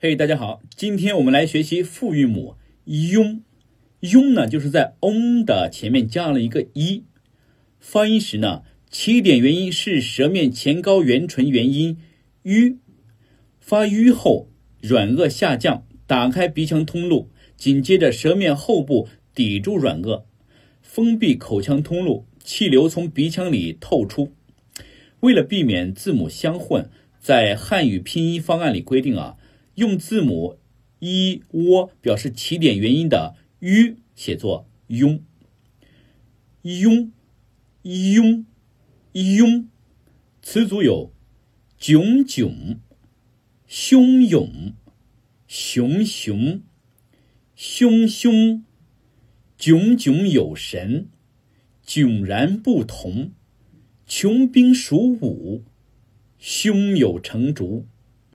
嘿，大家好，今天我们来学习复韵母庸。庸呢，就是在 “ong” 的前面加了一个一。发音时呢，起点元音是舌面前高圆唇元音 “ü”。发 “ü” 后，软腭下降，打开鼻腔通路，紧接着舌面后部抵住软腭，封闭口腔通路，气流从鼻腔里透出。为了避免字母相混，在汉语拼音方案里规定啊。用字母一窝表示起点元音的 “u” 写作“庸”，“庸”，“庸”，“庸”，词组有炯炯、汹涌、熊熊、汹汹、炯炯有神、迥然不同、穷兵黩武、胸有成竹。